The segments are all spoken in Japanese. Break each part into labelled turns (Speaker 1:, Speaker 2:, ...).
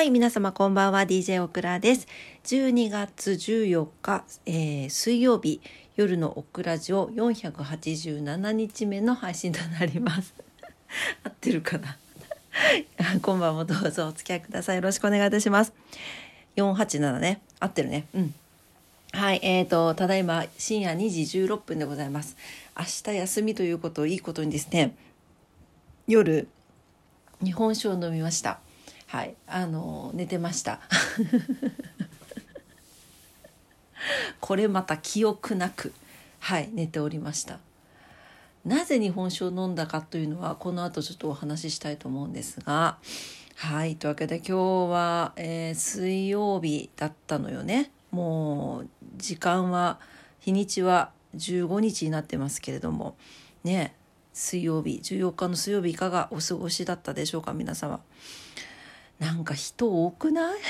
Speaker 1: はい、皆様こんばんは、DJ オクラです。12月14日、えー水曜日、夜のオクラジオ487日目の配信となります。合ってるかな？今晩もどうぞお付き合いください。よろしくお願いいたします。487ね。合ってるね。うん。はい、えーと、ただいま深夜2時16分でございます。明日休みということをいいことにですね、夜、日本酒を飲みました。はい、あの、寝てました。これまた記憶なく、はい、寝ておりました。なぜ日本酒を飲んだかというのは、この後ちょっとお話ししたいと思うんですが、はい、というわけで今日は、えー水曜日だったのよね。もう、時間は、日にちは15日になってますけれども、ね、水曜日、14日の水曜日いかがお過ごしだったでしょうか、皆様。なんか人多くない？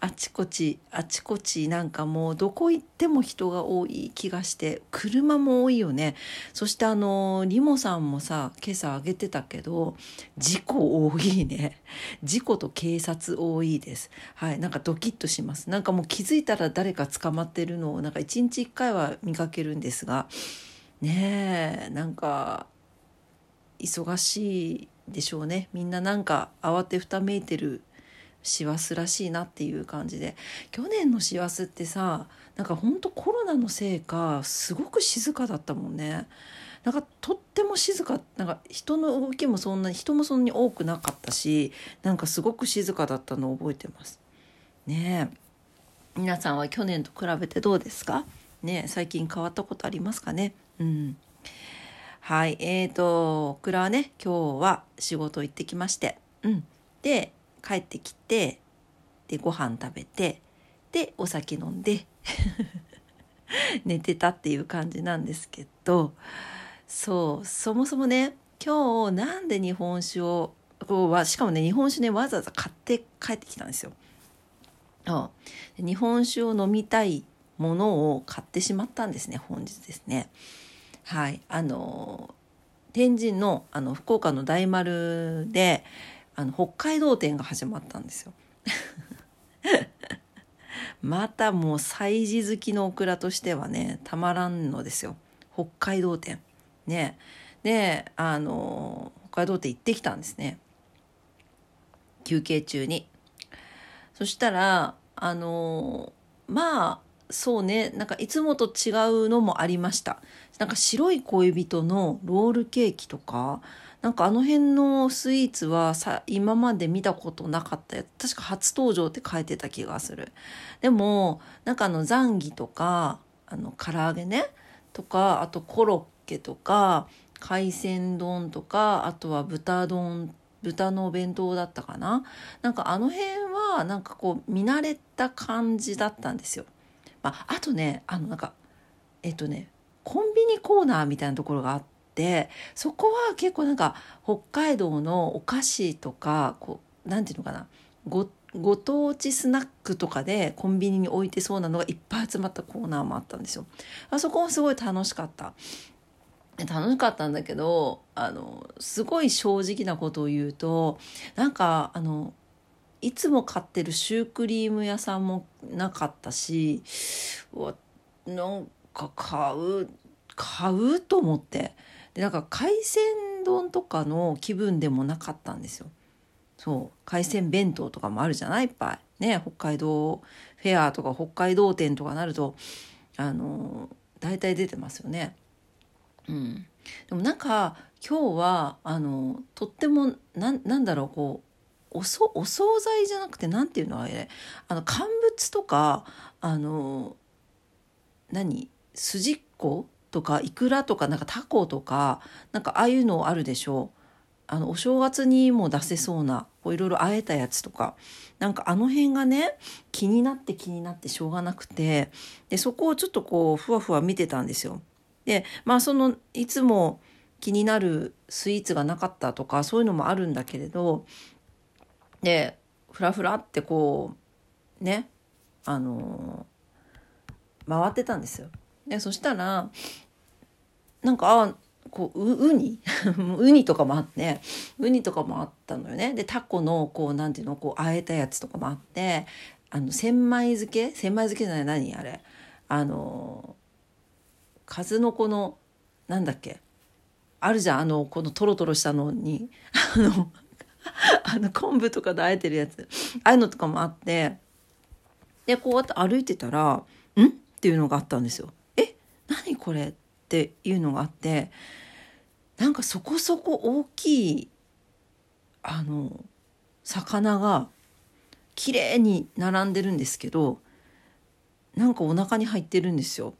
Speaker 1: あちこちあちこちなんかもうどこ行っても人が多い気がして車も多いよね。そしてあのリモさんもさ今朝上げてたけど事故多いね。事故と警察多いです。はいなんかドキッとします。なんかもう気づいたら誰か捕まってるのをなんか一日一回は見かけるんですがねえなんか忙しいでしょうね。みんななんか慌てふためいてる師走らしいなっていう感じで。去年の師走ってさなんかほんとコロナのせいかすごく静かだったもんね。なんかとっても静かなんか人の動きもそんなに人もそんなに多くなかったしなんかすごく静かだったのを覚えてます。ねえ。皆さんは去年と比べてどうですか？ね最近変わったことありますかね？うん。はい、えーと、オクラはね、今日は仕事行ってきまして、うん。で、帰ってきて、で、ご飯食べて、で、お酒飲んで、寝てたっていう感じなんですけど、そう、そもそもね、今日なんで日本酒を、こうは、しかもね、日本酒ね、わざわざ買って帰ってきたんですよ。うん日本酒を飲みたいものを買ってしまったんですね、本日ですね。はい、あの天神のあの福岡の大丸であの北海道展が始まったんですよ。またもう祭事好きのオクラとしてはねたまらんのですよ北海道展。ねであの北海道展行ってきたんですね休憩中に。そしたらあのまあそうね。なんかいつもと違うのもありました。なんか白い恋人のロールケーキとかなんかあの辺のスイーツはさ今まで見たことなかったやつ。確か初登場って書いてた気がする。でもなんかあのザンギとかあの唐揚げね。とかあとコロッケとか海鮮丼とかあとは豚丼豚のお弁当だったかな。なんかあの辺はなんかこう見慣れた感じだったんですよ。まあ、あとねあのなんかえっとねコンビニコーナーみたいなところがあってそこは結構なんか北海道のお菓子とかこうなんていうのかなごご当地スナックとかでコンビニに置いてそうなのがいっぱい集まったコーナーもあったんですよ。あそこもすごい楽しかった。楽しかったんだけどあのすごい正直なことを言うとなんかあのいつも買ってるシュークリーム屋さんもなかったしわなんか買う買うと思って。でなんか海鮮丼とかの気分でもなかったんですよ。そう。海鮮弁当とかもあるじゃない？いっぱい。ね北海道フェアとか北海道店とかなるとあの大体出てますよね。うん、でもなんか今日はあのとってもななんだろうこうおそお惣菜じゃなくてなんていうのあれ？あの乾物とかあの何？筋っことかイクラとかなんかタコとかなんかああいうのあるでしょ？うあのお正月にも出せそうなこういろいろあえたやつとか。なんかあの辺がね気になって気になってしょうがなくて。でそこをちょっとこうふわふわ見てたんですよ。でまあそのいつも気になるスイーツがなかったとかそういうのもあるんだけれどでふらふらってこうねあの回ってたんですよ。でそしたらなんかあこううウニ？ウニとかもあってウニとかもあったのよね。でタコのこうなんていうの？こうあえたやつとかもあってあの千枚漬け？千枚漬けじゃない何？あれ。あの数の子のなんだっけ？あるじゃんあのこのトロトロしたのに。あの あの昆布とかであえてるやつああいうのとかもあってでこうやって歩いてたら「ん?」っていうのがあったんですよ。え？何これ？っていうのがあってなんかそこそこ大きいあの魚が綺麗に並んでるんですけどなんかお腹に入ってるんですよ。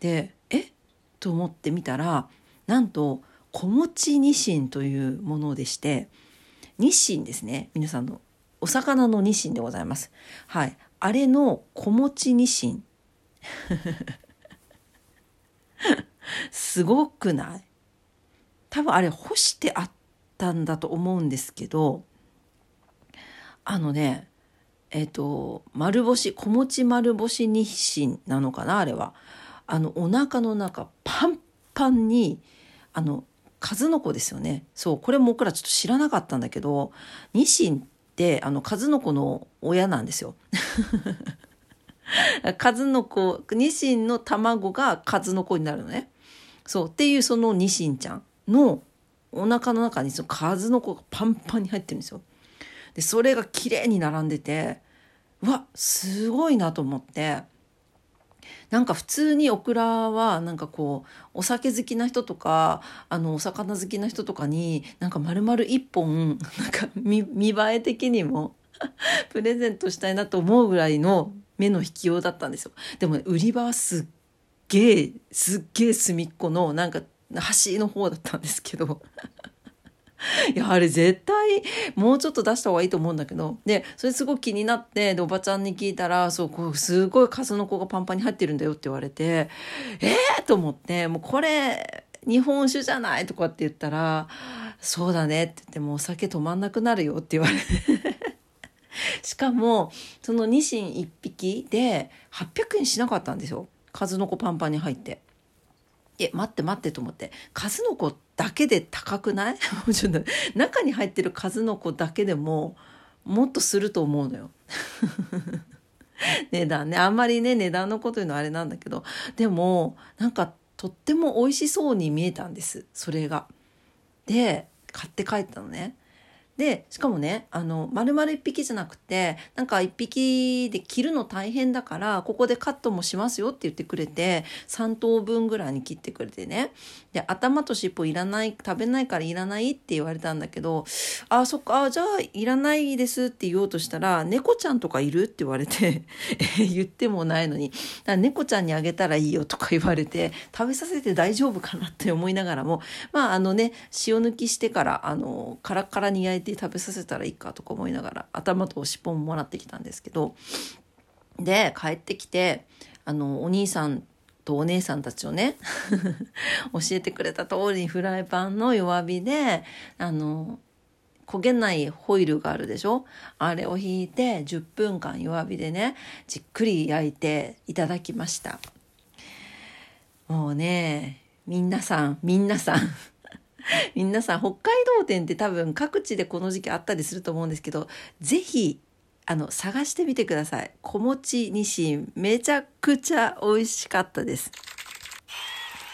Speaker 1: でえ？と思ってみたらなんと子持ちニシンというものでしてニシンですね。皆さんのお魚のニシンでございます。はい。あれの子持ちニシンすごくない？多分あれ干してあったんだと思うんですけどあのねえっ、ー、と丸干し子持ち丸干し日清なのかな？あれは。あのお腹の中パンパンにあの数の子ですよねそうこれも僕らちょっと知らなかったんだけど日清ってあの数の子の親なんですよ。数の子ニシンの卵が数の子になるのね。そうっていうそのニシンちゃんのお腹の中にその数の子がパンパンに入ってるんですよ。でそれが綺麗に並んでてうわすごいなと思ってなんか普通にオクラはなんかこうお酒好きな人とかあのお魚好きな人とかになんか丸々一本 なんか見見栄え的にも プレゼントしたいなと思うぐらいの目の引きようだったんですよ。でも、ね売り場はすっげえすっげえ隅っこのなんか端の方だったんですけど いやあれ絶対もうちょっと出した方がいいと思うんだけど。でそれすごく気になってでおばちゃんに聞いたらそうこうすごい数の子がパンパンに入ってるんだよって言われてええー、と思ってもうこれ日本酒じゃないとかって言ったら「そうだね」って言って「もうお酒止まんなくなるよ」って言われて。しかもそのニシン1匹で800円しなかったんですよ。数の子パンパンに入って。え待って待ってと思って数の子だけで高くない？ちょっと中に入ってる数の子だけでももっとすると思うのよ。値段ねあんまりね値段のこと言うのはあれなんだけどでもなんかとっても美味しそうに見えたんですそれが。で買って帰ったのね。でしかもねあの丸々1匹じゃなくてなんか1匹で切るの大変だからここでカットもしますよって言ってくれて3等分ぐらいに切ってくれてね。で頭と尻尾いらない食べないからいらないって言われたんだけどあそっかじゃあいらないですって言おうとしたら猫ちゃんとかいるって言われて 言ってもないのに猫ちゃんにあげたらいいよとか言われて食べさせて大丈夫かなって思いながらもまああのね塩抜きしてからあのカラカラに焼いてて食べさせたらいいかとか思いながら頭と尻尾ももらってきたんですけど。で帰ってきてあのお兄さんとお姉さんたちをね 教えてくれた通りにフライパンの弱火であの焦げないホイルがあるでしょ？あれを引いて10分間弱火でねじっくり焼いていただきました。もうね皆さん皆さん 皆さん北海道展って多分各地でこの時期あったりすると思うんですけど是非あの探してみてください。小餅ニシンめちゃくちゃ美味しかったです。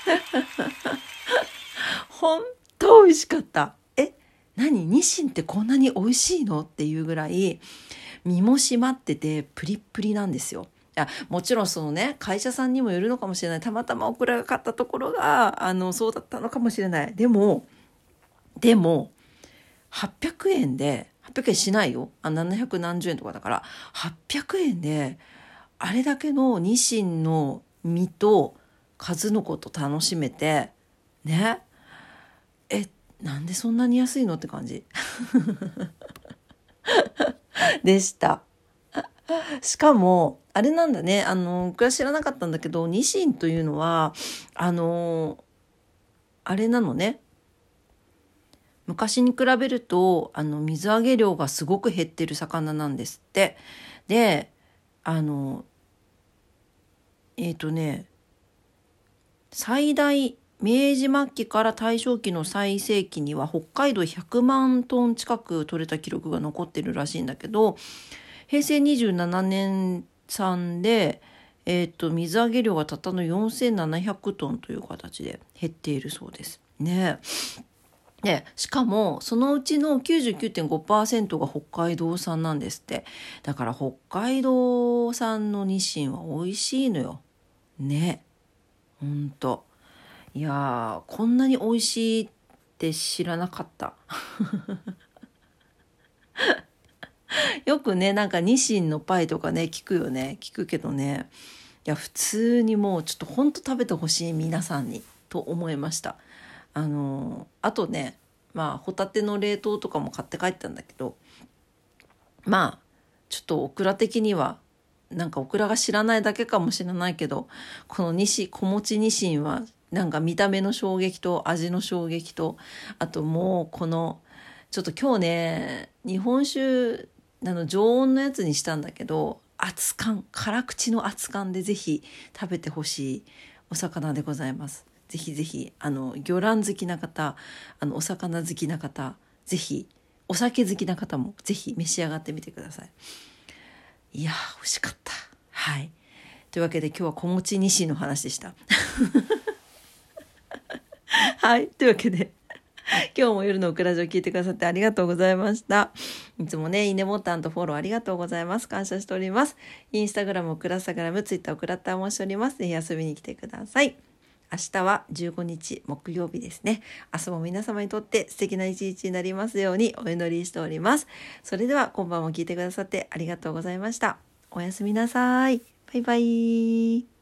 Speaker 1: 本当美味しかった。え何？ニシンってこんなに美味しいの？っていうぐらい身も締まっててプリップリなんですよ。やもちろんそのね会社さんにもよるのかもしれない。たまたまオクラが買ったところがあのそうだったのかもしれない。でもでも800円で800円しないよ。あ700何十円とかだから。800円であれだけのニシンの身と数の子と楽しめてね。えなんでそんなに安いのって感じ。でした。しかも、あれなんだね、あの、僕は知らなかったんだけど、ニシンというのは、あの、あれなのね。昔に比べると、あの、水揚げ量がすごく減ってる魚なんですって。で、あの、えっ、ー、とね、最大明治末期から大正期の最盛期には北海道100万トン近く取れた記録が残ってるらしいんだけど平成27年産で、えーと、水揚げ量がたったの4700トンという形で減っているそうです。ね。でしかもそのうちの99.5%が北海道産なんですって。だから北海道産のニシンは美味しいのよ。ね。ほんと。いやこんなに美味しいって知らなかった。よくねなんかニシンのパイとかね聞くよね。聞くけどね。いや普通にもうちょっとほんと食べてほしい皆さんにと思いました。あのあとねまあホタテの冷凍とかも買って帰ったんだけどまあちょっとオクラ的にはなんかオクラが知らないだけかもしれないけどこの西小餅ニシンはなんか見た目の衝撃と味の衝撃とあともうこのちょっと今日ね日本酒あの常温のやつにしたんだけど熱燗辛口の熱燗で是非食べてほしいお魚でございます。ぜひぜひあの魚卵好きな方あのお魚好きな方ぜひお酒好きな方もぜひ召し上がってみてください。いや美味しかった。はい。というわけで今日は小餅西の話でした。はい。というわけで 今日も夜のオクラジオ聞いてくださってありがとうございました。いつもね、いいねボタンとフォローありがとうございます。感謝しております。インスタグラム、オクラスタグラム、ツイッター、オクラッターもしております。ぜひ遊びに来てください。明日は15日木曜日ですね。明日も皆様にとって素敵な一日になりますようにお祈りしております。それでは今晩も聞いてくださってありがとうございました。おやすみなさい。バイバイ。